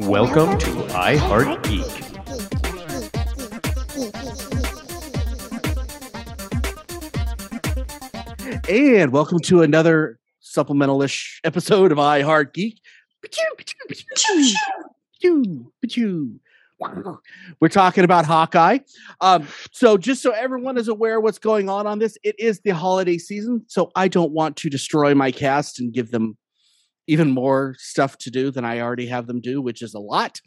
Welcome to I Heart Geek. And welcome to another supplemental-ish episode of I Heart Geek. We're talking about Hawkeye. Um, so just so everyone is aware what's going on on this, it is the holiday season. So I don't want to destroy my cast and give them even more stuff to do than I already have them do, which is a lot.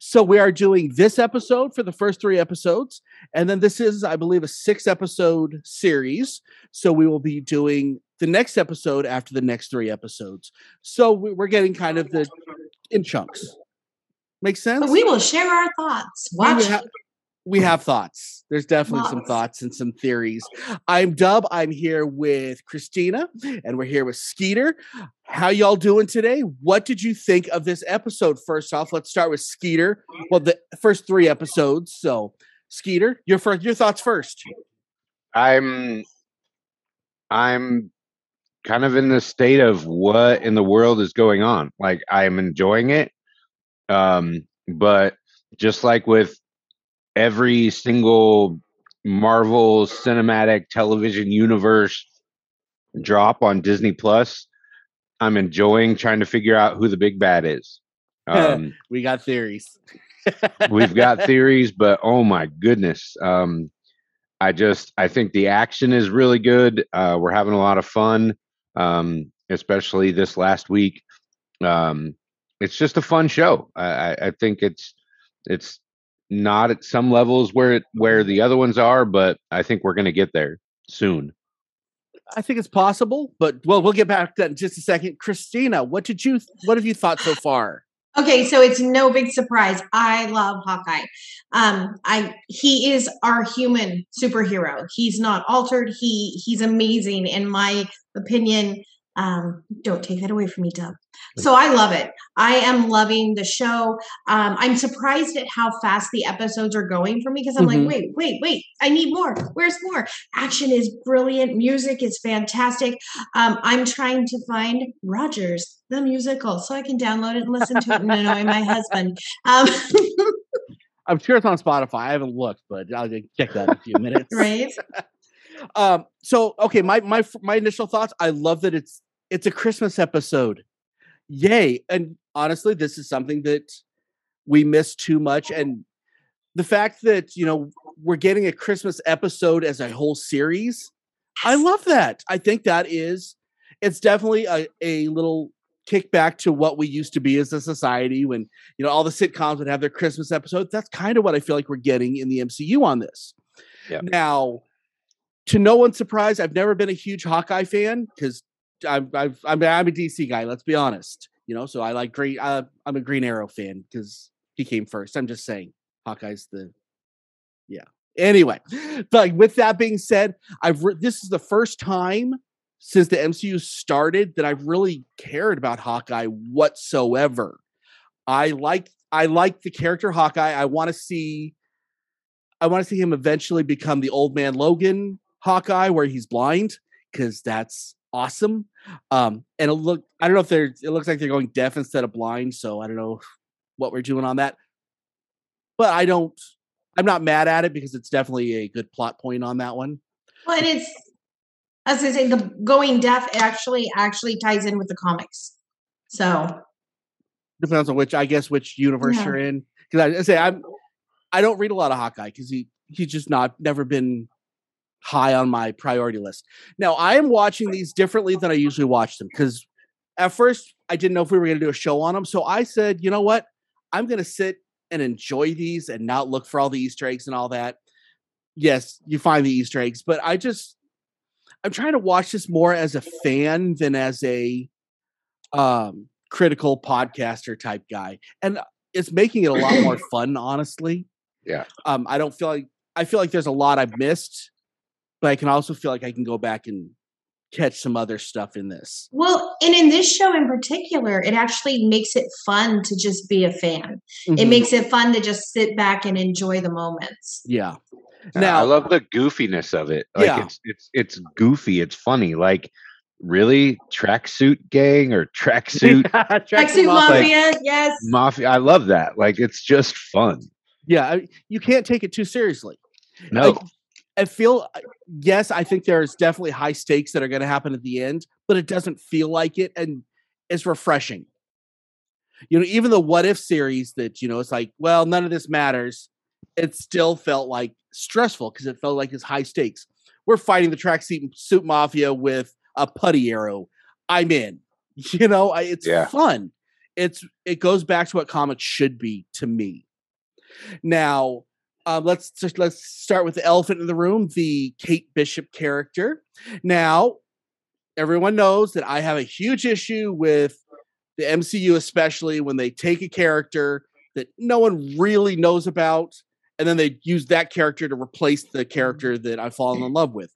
So we are doing this episode for the first three episodes, and then this is, I believe, a six episode series. So we will be doing the next episode after the next three episodes. So we- we're getting kind of the in chunks. Makes sense. But we will share our thoughts. We Watch. We have thoughts. There's definitely some thoughts and some theories. I'm Dub. I'm here with Christina, and we're here with Skeeter. How y'all doing today? What did you think of this episode? First off, let's start with Skeeter. Well, the first three episodes. So, Skeeter, your first, your thoughts first. I'm I'm kind of in the state of what in the world is going on. Like I'm enjoying it. Um but just like with every single Marvel cinematic television universe drop on Disney Plus, I'm enjoying trying to figure out who the big bad is. Um We got theories. we've got theories, but oh my goodness. Um, I just I think the action is really good. Uh, we're having a lot of fun, um, especially this last week. Um, it's just a fun show. I, I, I think it's it's not at some levels where it, where the other ones are, but I think we're going to get there soon. I think it's possible, but well, we'll get back to that in just a second. Christina, what did you what have you thought so far? Okay, so it's no big surprise. I love Hawkeye. Um, I he is our human superhero. He's not altered. He he's amazing in my opinion. Um, don't take that away from me, Dub. So I love it. I am loving the show. Um, I'm surprised at how fast the episodes are going for me because I'm Mhm. like, wait, wait, wait. I need more. Where's more? Action is brilliant. Music is fantastic. Um, I'm trying to find Rogers the musical so I can download it and listen to it and annoy my husband. Um, I'm sure it's on Spotify. I haven't looked, but I'll check that in a few minutes. right? Um. So, okay, my my my initial thoughts. I love that it's it's a Christmas episode. Yay! And honestly, this is something that we miss too much, and the fact that you know we're getting a Christmas episode as a whole series. I love that. I think that is it's definitely a, a little kickback to what we used to be as a society when you know all the sitcoms would have their Christmas episodes. That's kind of what I feel like we're getting in the MCU on this. Yeah. Now, to no one's surprise, I've never been a huge Hawkeye fan because I'm I'm I'm a DC guy. Let's be honest. You know, so I like Green. Uh, I'm a Green Arrow fan because he came first. I'm just saying, Hawkeye's the yeah. Anyway, but with that being said, I've re- this is the first time since the MCU started that I've really cared about Hawkeye whatsoever. I like I like the character Hawkeye. I want to see I want to see him eventually become the old man Logan Hawkeye where he's blind cuz that's awesome. Um and it look I don't know if they're it looks like they're going deaf instead of blind, so I don't know what we're doing on that. But I don't I'm not mad at it because it's definitely a good plot point on that one. Well, and it's as I say, the going deaf actually actually ties in with the comics. So depends on which I guess which universe Yeah. you're in. Because I, I say I'm I don't read a lot of Hawkeye because he he's just not never been high on my priority list. Now I am watching these differently than I usually watch them because at first I didn't know if we were going to do a show on them. So I said, you know what, I'm going to sit and enjoy these and not look for all the Easter eggs and all that. Yes, you find the Easter eggs, but I just I'm trying to watch this more as a fan than as a um critical podcaster type guy and it's making it a lot more fun honestly Yeah. um i don't feel like i feel like there's a lot i've missed but i can also feel like i can go back and catch some other stuff in this well, and in this show in particular, it actually makes it fun to just be a fan. It Mhm. makes it fun to just sit back and enjoy the moments. yeah Uh, Now- I love the goofiness of it. Like Yeah. it's it's it's goofy. It's funny. Like really tracksuit gang or tracksuit Tracksuit Mafia, yes. mafia. I love that. Like it's just fun. Yeah, I- you can't take it too seriously. No, Like, I feel uh, yes, I think there's definitely high stakes that are going to happen at the end, but it doesn't feel like it, and it's refreshing. You know, even the what if series that you know, it's like, well, none of this matters. It still felt like stressful because it felt like it's high stakes. We're fighting the tracksuit suit mafia with a putty arrow. I'm in. You know, I, it's Yeah. fun. It's it goes back to what comics should be to me. Now, um, let's just let's start with the elephant in the room, the Kate Bishop character. Now, everyone knows that I have a huge issue with the MCU, especially when they take a character that no one really knows about, and then they use that character to replace the character that I've fallen in love with.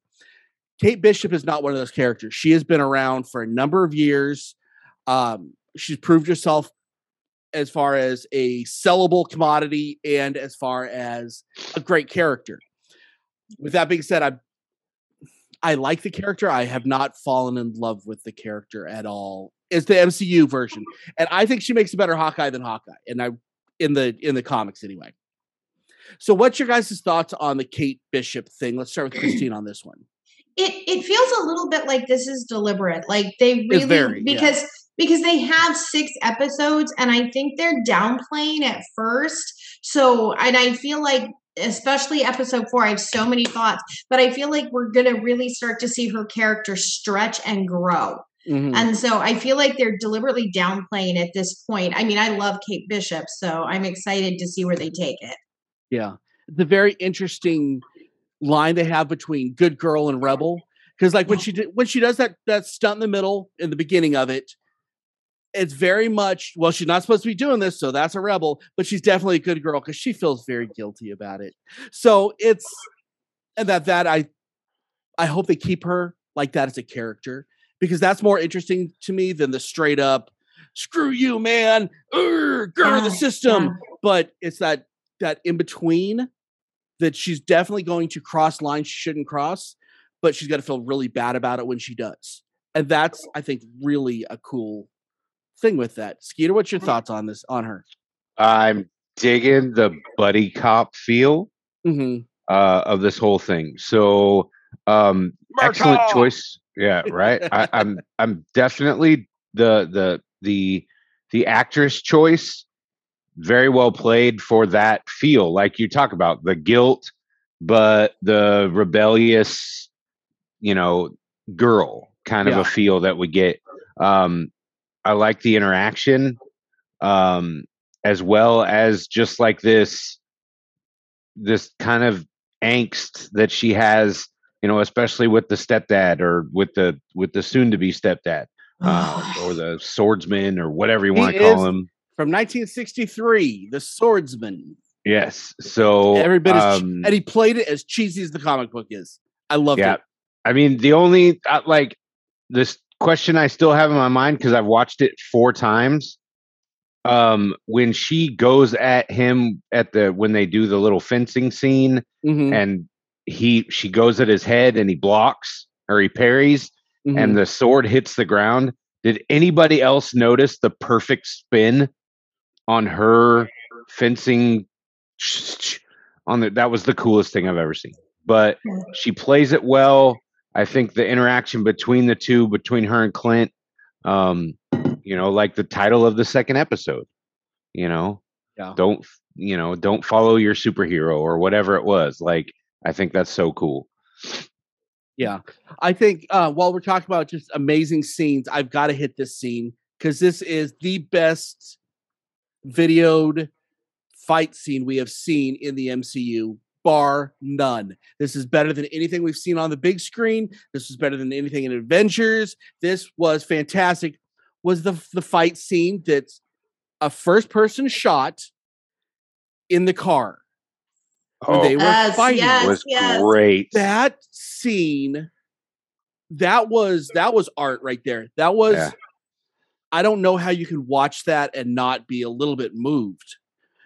Kate Bishop is not one of those characters. She has been around for a number of years. Um, she's proved herself as far as a sellable commodity and as far as a great character. With that being said, I I like the character. I have not fallen in love with the character at all. It's the MCU version, and I think she makes a better Hawkeye than Hawkeye, and I in the in the comics anyway. So, what's your guys' thoughts on the Kate Bishop thing? Let's start with Christine on this one. it it feels a little bit like this is deliberate like they really very, yeah. Because they have six episodes and i think they're downplaying at first so and i feel like especially episode four i have so many thoughts but i feel like we're gonna really start to see her character stretch and grow Mhm. and so i feel like they're deliberately downplaying at this point i mean i love kate bishop so i'm excited to see where they take it Yeah. The very interesting line they have between good girl and rebel. Because like when she did when she does that that stunt in the middle in the beginning of it, it's very much well, she's not supposed to be doing this, so that's a rebel, but she's definitely a good girl because she feels very guilty about it. So it's and that that I I hope they keep her like that as a character because that's more interesting to me than the straight up screw you, man, Urgh, girl the oh, system yeah. but it's that that in between that she's definitely going to cross lines she shouldn't cross, but she's got to feel really bad about it when she does. And that's I think really a cool thing with that. Skeeter, what's your thoughts on this on her? I'm digging the buddy cop feel hmm uh, of this whole thing. So, um, excellent choice. Yeah, right. I, I'm I'm definitely the the the the actress choice. Very well played for that feel, like you talk about the guilt, but the rebellious, you know, girl kind of Yeah. a feel that we get. Um, I like the interaction, um, as well as just like this this kind of angst that she has you know especially with the stepdad or with the with the soon to be stepdad uh, or the swordsman or whatever you want to call him From 1963, The Swordsman. yes so Every bit um, and he played it as cheesy as the comic book is. I love yeah it. i mean the only uh, like this question i still have in my mind because i've watched it four times um when she goes at him at the when they do the little fencing scene Mhm, and he she goes at his head and he blocks or he parries mhm. and the sword hits the ground. Did anybody else notice the perfect spin on her fencing? On the that was the coolest thing I've ever seen. But she plays it well. I think the interaction between the two, between her and Clint, um, you know, like the title of the second episode, you know, Yeah. don't you know, don't follow your superhero or whatever it was. Like, I think that's so cool. Yeah. I think uh, while we're talking about just amazing scenes, I've got to hit this scene because this is the best videoed fight scene we have seen in the MCU, bar none. This is better than anything we've seen on the big screen. This is better than anything in Avengers. This was fantastic. Was the the fight scene that's a first person shot in the car when Oh, they were Yes, fighting yes. was yes. great. that scene that was that was art right there that was Yeah. i don't know how you can watch that and not be a little bit moved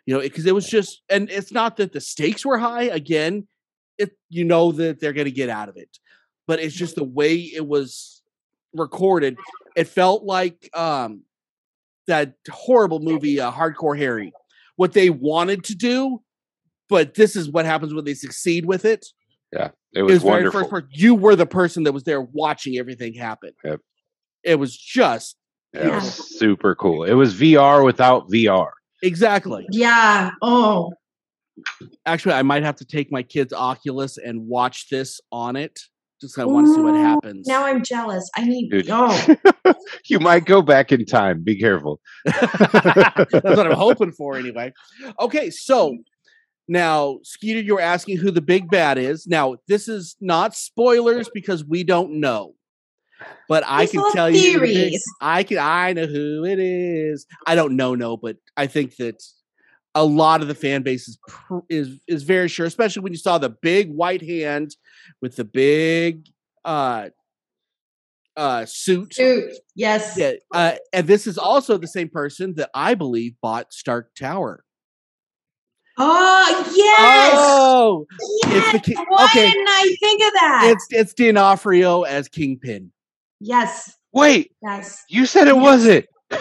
you know because it was just and it's not that the stakes were high again it you know that they're going to get out of it but it's just the way it was recorded, it felt like um that horrible movie, uh, Hardcore Henry. What they wanted to do, but this is what happens when they succeed with it. It It was, was very wonderful. first person. You were the person that was there watching everything happen. Yep. It was just It was super cool. It was VR without VR. Exactly. Yeah. Oh, Actually, I might have to take my kid's Oculus and watch this on it. Just I want to see what happens. now I'm jealous. I need. Dude. Oh, You might go back in time. Be careful. That's what I'm hoping for, anyway. Okay, so now, Skeeter, you're asking who the big bad is. Now, this is not spoilers because we don't know, but I These can tell you. the. I can. I know who it is. I don't know, no, but I think that a lot of the fan base is is is very sure, especially when you saw the big white hand with the big uh uh suit dude. Yes. yeah, uh, and this is also the same person that I believe bought Stark Tower. Oh yes. Oh, it's the yes. ki- Why okay. didn't I think of that? it's it's D'Onofrio as Kingpin. Yes. Wait, Yes. you said it Yes. wasn't. well,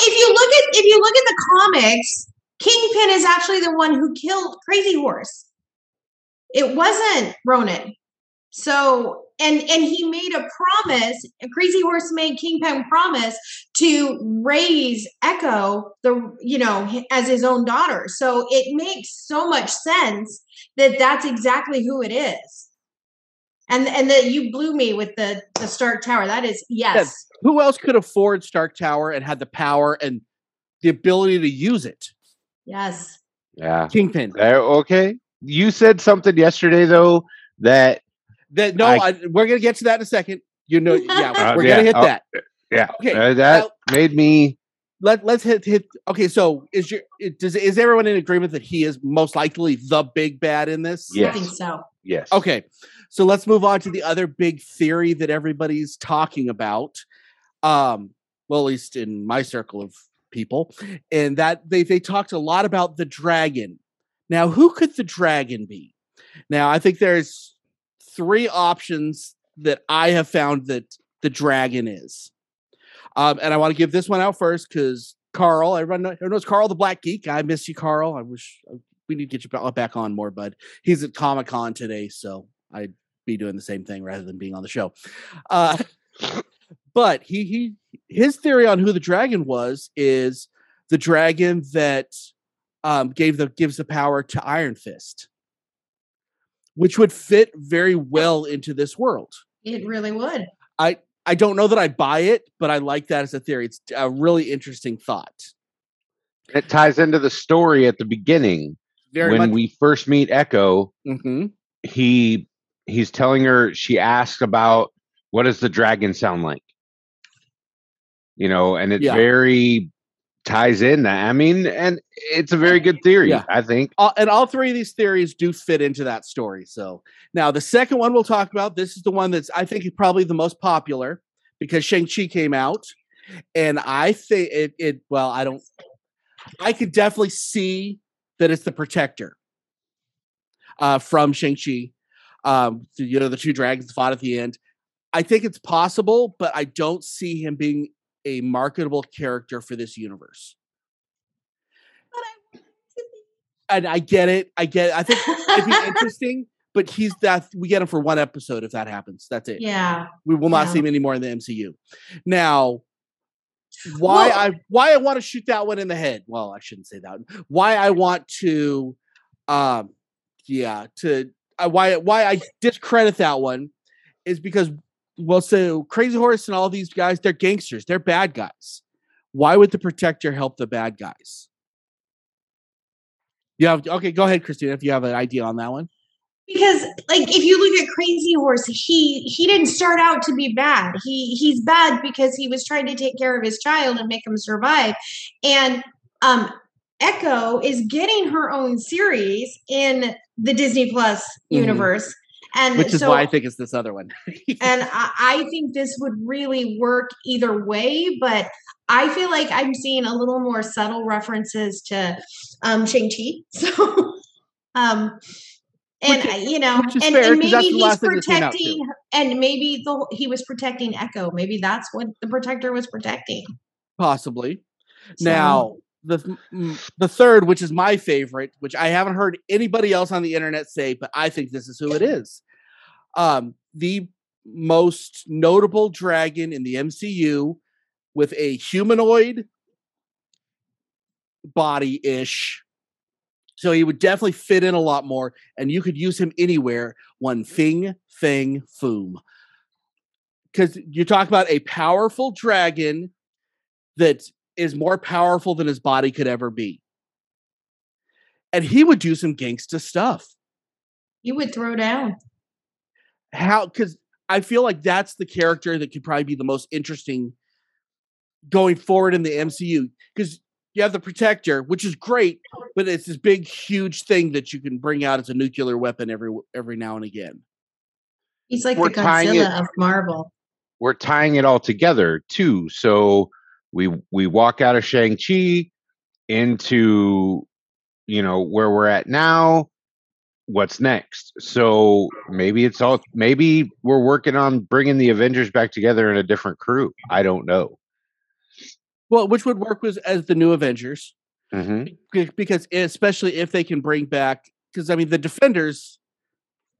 if you look at if you look at the comics, Kingpin is actually the one who killed Crazy Horse. It wasn't Ronin. So and and he made a promise. Crazy Horse made Kingpin promise to raise Echo the you know as his own daughter. So it makes so much sense that that's exactly who it is. And and that you blew me with the the Stark Tower. That is yes. Who else could afford Stark Tower and had the power and the ability to use it? Yes. Yeah. Kingpin. There- okay. You said something yesterday though that That no, I- I, we're gonna get to that in a second. You know, yeah, Uh, we're yeah, gonna hit oh, that. yeah Okay, uh, that now- made me Let Let's hit hit. Okay, so is your it- does is everyone in agreement that he is most likely the big bad in this? Yes. I think so. Yes. Okay, so let's move on to the other big theory that everybody's talking about. Um, well, at least in my circle of people, and that they they talked a lot about the dragon. Now, who could the dragon be? Now, I think there's three options that I have found that the dragon is. Um, and I want to give this one out first because Carl, everyone, know, everyone knows Carl the Black Geek. I miss you, Carl. I wish uh, we need to get you back on more, bud. He's at Comic Con today, so I'd be doing the same thing rather than being on the show. Uh, but he he his theory on who the dragon was is the dragon that um, gave the gives the power to Iron Fist, which would fit very well into this world. It really would. I I don't know that I buy it, but I like that as a theory. It's a really interesting thought. It ties into the story at the beginning Very when much. we first meet Echo. Mhm. He he's telling her she asked about what does the dragon sound like, you know, and it Yeah. very ties in. that. I mean, and it's a very good theory. Yeah. I think. all, and all three of these theories do fit into that story. So now the second one we'll talk about. This is the one that's I think probably the most popular because Shang Chi came out, and I think it. It well, I don't. I could definitely see that it's the Protector uh, from Shang Chi. Um, you know, the two dragons fought at the end. I think it's possible, but I don't see him being a marketable character for this universe. and I get it. I get. It. I think it'd be interesting, but he's that we get him for one episode if that happens. That's it. Yeah. We will not Yeah. see him anymore in the MCU. Now, why Well- I why I want to shoot that one in the head? Well, I shouldn't say that. Why I want to, um, yeah, to uh, why why I discredit that one is because well, so Crazy Horse and all these guys, they're gangsters. They're bad guys. Why would the Protector help the bad guys? Yeah. Okay. Go ahead, Christina. If you have an idea on that one. Because like if you look at Crazy Horse, he he didn't start out to be bad. He he's bad because he was trying to take care of his child and make him survive. And um Echo is getting her own series in the Disney Plus Mhm. universe. And Which is so why I think it's this other one. and I, I think this would really work either way but i feel like i'm seeing a little more subtle references to um shang-chi so um and Which uh, you know, and, fair, and maybe he's last thing this came out to. protecting, and maybe the he was protecting Echo. Maybe that's what the protector was protecting. possibly. So, Now, the the third, which is my favorite, which I haven't heard anybody else on the internet say, but I think this is who it is. Um, the most notable dragon in the MCU with a humanoid body ish. So he would definitely fit in a lot more, and you could use him anywhere. One Fing Fang Foom. Because you talk about a powerful dragon that is more powerful than his body could ever be. And he would do some gangsta stuff. you would throw down. How because I feel like that's the character that could probably be the most interesting going forward in the MCU. Because you have the protector, which is great, but it's this big, huge thing that you can bring out as a nuclear weapon every every now and again. He's like We're the tying it- Godzilla of Marvel. we're tying it all together too. So we we walk out of Shang Chi into you know where we're at now. What's next? So maybe it's all maybe we're working on bringing the Avengers back together in a different crew. I don't know. Well, which would work was as the new Avengers. hmm because especially if they can bring back because I mean the Defenders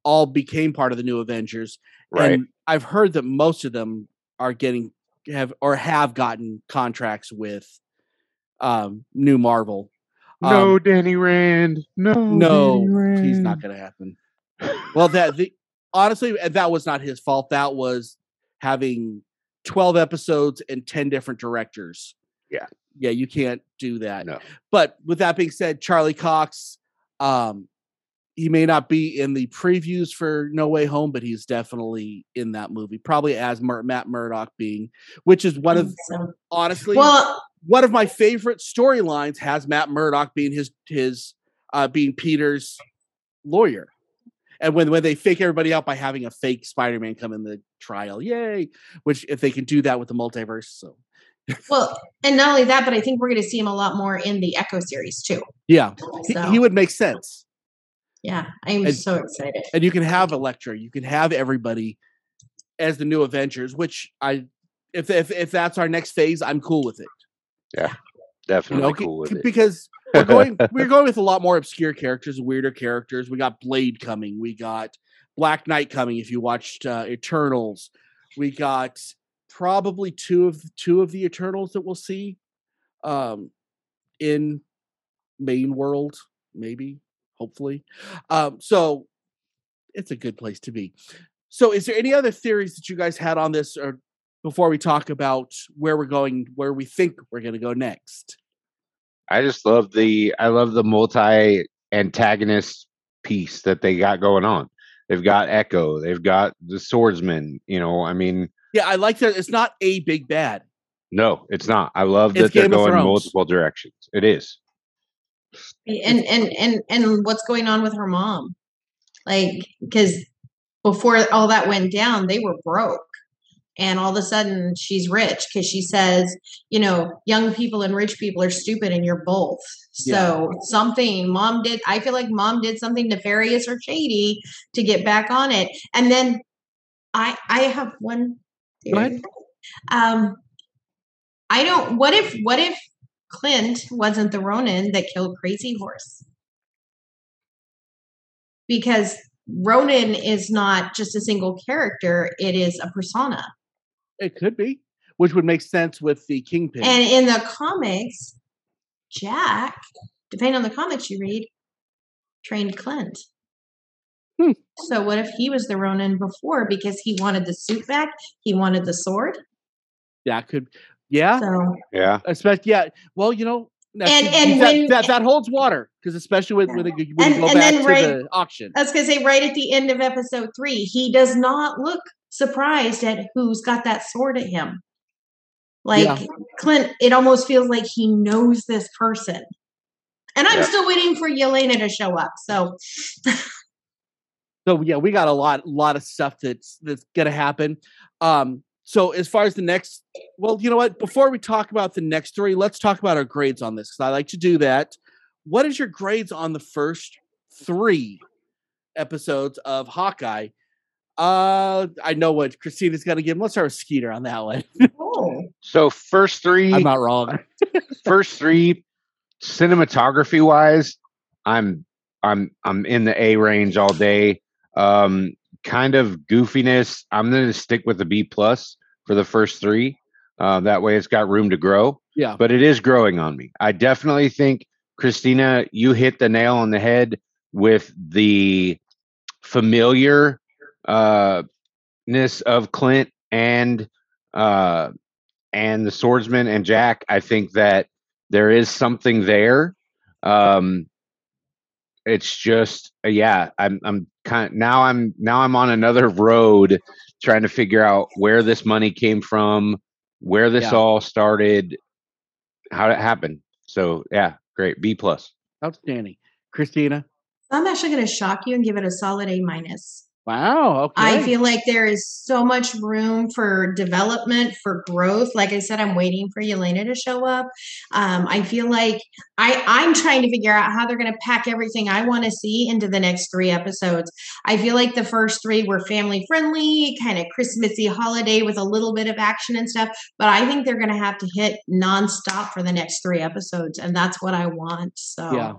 all became part of the new Avengers, Right. and I've heard that most of them are getting have or have gotten contracts with um new Marvel. no, Um, Danny Rand. No, no, Danny he's not going to happen. Well, that the honestly uh, that was not his fault. That was having twelve episodes and ten different directors. Yeah. yeah, you can't do that. No. But with that being said, Charlie Cox, um, he may not be in the previews for No Way Home, but he's definitely in that movie, probably as Matt Murdock being, which is one of So- honestly well, one of my favorite storylines has Matt Murdock being his his uh being Peter's lawyer. And when when they fake everybody out by having a fake Spider-Man come in the trial, yay! Which if they can do that with the multiverse, so well, and not only that, but I think we're going to see him a lot more in the Echo series too. yeah, he, So, he would make sense. yeah, I'm And- so excited. And you can have Elektra, you can have everybody as the new Avengers, which I if if if that's our next phase, I'm cool with it. Yeah, Definitely know, cool with c- it. because we're going we're going with a lot more obscure characters, weirder characters. We got Blade coming, we got Black Knight coming. If you watched uh, Eternals, we got probably two of two of the Eternals that we'll see um, in main world, maybe, hopefully. Um, so it's a good place to be. So, is there any other theories that you guys had on this, or before we talk about where we're going, where we think we're going to go next? I just love the I love the multi antagonist piece that they got going on. They've got Echo, they've got the swordsman, you know, I mean, Yeah, I like that. It's not a big bad. no, it's not. I love It's that they're Game going multiple directions. It is. and and and and what's going on with her mom like because before all that went down they were broke and all of a sudden she's rich because she says you know young people and rich people are stupid and you're both so something mom did i feel like mom did something nefarious or shady to get back on it and then i i have one Go ahead. um i don't what if what if clint wasn't the ronin that killed crazy horse because ronin is not just a single character it is a persona It could be, which would make sense with the Kingpin. and in the comics jack depending on the comics you read trained clint Hmm. so what if he was the ronin before because he wanted the suit back he wanted the sword that could, yeah, so Yeah. especially yeah. Well, you know, now, And- and that, when- that that holds water because especially with when, they, when And- you go and back then to right- the auction. I was going to say, right at the end of episode three, he does not look surprised at who's got that sword at him. Like Yeah. Clint, it almost feels like he knows this person. And I'm Yeah. still waiting for Yelena to show up. So, So yeah, we got a lot, lot of stuff that's that's gonna happen. Um, so as far as the next, well, you know what? Before we talk about the next three, let's talk about our grades on this because I like to do that. What is your grades on the first three episodes of Hawkeye. Uh, I know what Christina's gonna give. Let's start with Skeeter on that one. Oh, So first three, I'm not wrong. first three, cinematography wise, I'm I'm I'm in the A range all day. Um, kind of goofiness. I'm gonna stick with the B plus for the first three. Uh, that way, it's got room to grow. Yeah. but it is growing on me. I definitely think Christina, you hit the nail on the head with the familiar uh of Clint and uh and the swordsman and Jack. I think that there is something there. Um it's just uh, yeah, I'm I'm kind of, now I'm now I'm on another road trying to figure out where this money came from, where this Yeah. all started, how it happened. So yeah, great. B plus. Outstanding. Christina. I'm actually going to shock you and give it a solid A minus. Wow. Okay. I feel like there is so much room for development, for growth. Like I said, I'm waiting for Yelena to show up. Um, I feel like I, I'm trying to figure out how they're going to pack everything I want to see into the next three episodes. I feel like the first three were family friendly, kind of Christmassy holiday with a little bit of action and stuff. But I think they're going to have to hit nonstop for the next three episodes, and that's what I want. So Yeah.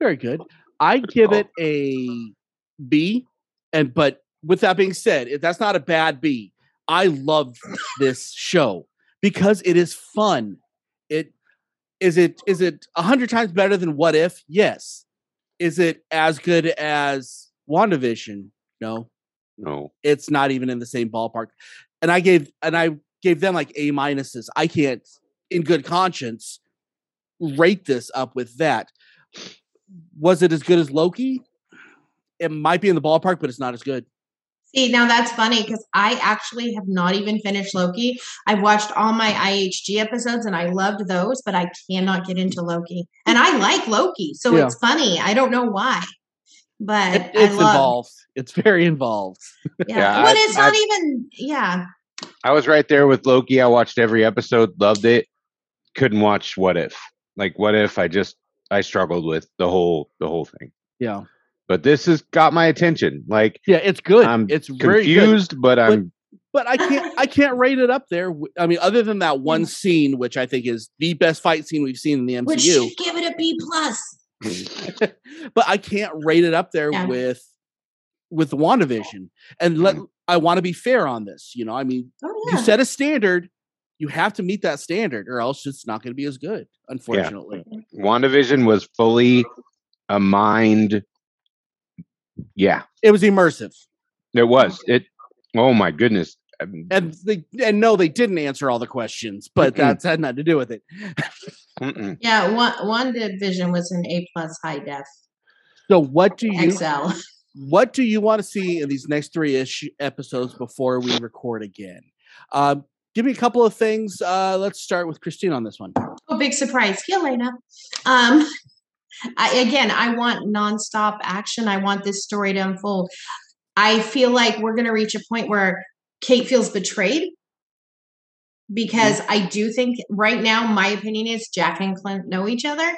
Very good. I give it a B, and but with that being said, if that's not a bad B. I love this show because it is fun. It is it is it a hundred times better than What If? Yes. Is it as good as WandaVision? No, No. it's not even in the same ballpark. And I gave and I gave them like A minuses. I can't, in good conscience, rate this up with that. Was it as good as Loki? It might be in the ballpark, but it's not as good. See, now that's funny because I actually have not even finished Loki. I've watched all my IHG episodes and I loved those, but I cannot get into Loki. And I like Loki, so Yeah. it's funny. I don't know why, but It, I it's love. involved. It's very involved. Yeah, Yeah, but I- it's not I- even. Yeah, I was right there with Loki. I watched every episode, loved it. Couldn't watch What If. Like What If I just I struggled with the whole the whole thing. Yeah. But this has got my attention. Like Yeah, it's good. I'm it's very good. confused, but I'm But I can't I can't rate it up there. I mean, other than that one scene, which I think is the best fight scene we've seen in the which MCU. should give it a B plus. but I can't rate it up there Yeah. with with WandaVision. And let Mm. I want to be fair on this. You know, I mean, Oh you set a standard, you have to meet that standard, or else it's not going to be as good. Unfortunately, WandaVision was fully a mind. Yeah, it was immersive, it was. It oh my goodness. Um, and they and no, they didn't answer all the questions, but Mm-mm. that's had nothing to do with it. yeah. One one division was an A plus high def So, what do you XL. what do you want to see in these next three ish episodes before we record again? Um, give me a couple of things. Uh, let's start with Christine on this one. Oh, big surprise. Yelena. Um, I, again, I want nonstop action. I want this story to unfold. I feel like we're going to reach a point where Kate feels betrayed because I do think right now, my opinion is Jack and Clint know each other,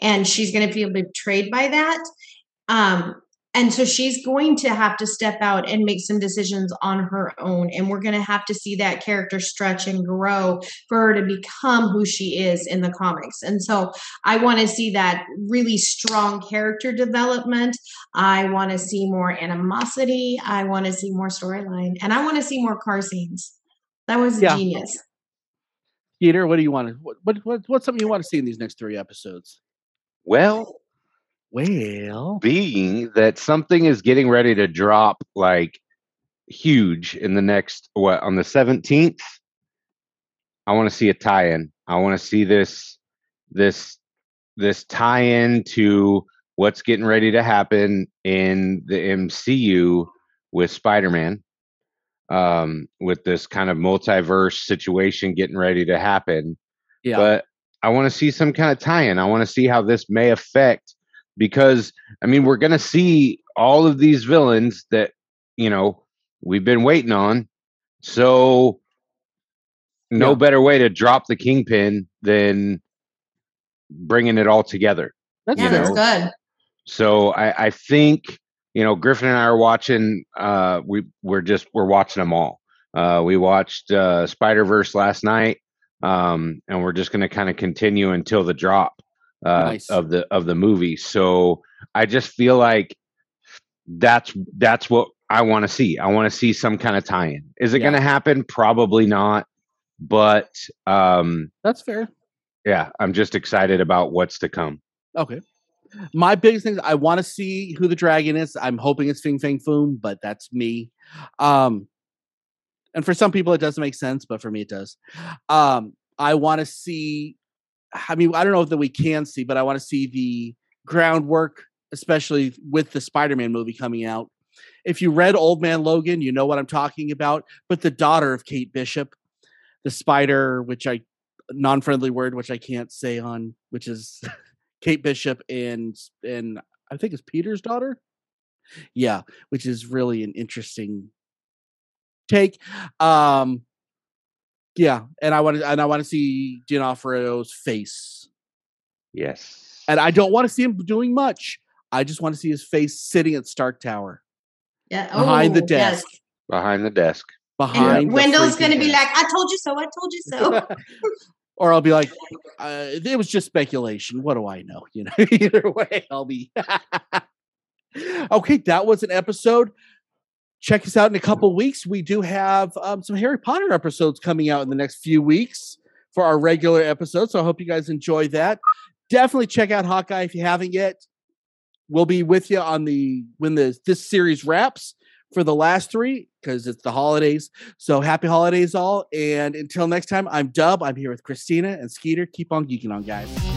and she's going to feel betrayed by that. Um, and so she's going to have to step out and make some decisions on her own. And we're going to have to see that character stretch and grow for her to become who she is in the comics. And so I want to see that really strong character development. I want to see more animosity. I want to see more storyline. And I want to see more car scenes. That was Yeah. genius. Skeeter, what do you want to what, what what what's something you want to see in these next three episodes? Well, Well, being that something is getting ready to drop like huge in the next what on the 17th i want to see a tie-in. I want to see this this this tie-in to what's getting ready to happen in the mcu with spider-man um with this kind of multiverse situation getting ready to happen. Yeah, but I want to see some kind of tie-in. I want to see how this may affect because I mean we're going to see all of these villains that you know we've been waiting on. So no Yeah. better way to drop the kingpin than bringing it all together. that's Yeah, that's good. So I, I think you know, Griffin and I are watching. Uh, we we're just we're watching them all. Uh, we watched uh, Spider Verse last night, um, and we're just going to kind of continue until the drop uh, Nice. of the of the movie. So I just feel like that's that's what I want to see. I want to see some kind of tie-in. Is it Yeah. going to happen? Probably not. But um, That's fair. yeah, I'm just excited about what's to come. Okay. My biggest thing, I want to see who the dragon is. I'm hoping it's Fing Fang Foom, but that's me. Um, and for some people, it doesn't make sense, but for me, it does. Um, I want to see. I mean, I don't know that we can see, but I want to see the groundwork, especially with the Spider-Man movie coming out. If you read Old Man Logan, you know what I'm talking about. But the daughter of Kate Bishop, the spider, which I non-friendly word, which I can't say on, which is Kate Bishop and and I think it's Peter's daughter. Yeah, which is really an interesting take. Um yeah, and I want to and I want to see D'Onofrio's face. Yes. And I don't want to see him doing much. I just want to see his face sitting at Stark Tower Yeah. behind the oh, yes. desk. behind the desk. Behind And the Wendell's going to be like, I told you so. I told you so. or I'll be like, uh, it was just speculation. What do I know? You know, either way, I'll be okay. That was an episode. Check us out in a couple weeks. We do have um, some Harry Potter episodes coming out in the next few weeks for our regular episodes. So I hope you guys enjoy that. Definitely check out Hawkeye if you haven't yet. We'll be with you on the when the this series wraps for the last three because it's the holidays. So happy holidays, all. And until next time, I'm Dub. I'm here with Christina and Skeeter. Keep on geeking on, guys.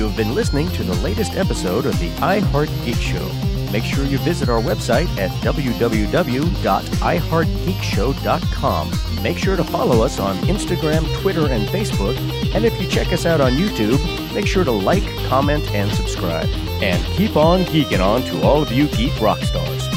You have been listening to the latest episode of the iHeart Geek Show. Make sure you visit our website at www.iheartgeekshow.com. Make sure to follow us on Instagram, Twitter, and Facebook. And if you check us out on YouTube, make sure to like, comment, and subscribe. And keep on geeking on to all of you geek rock stars.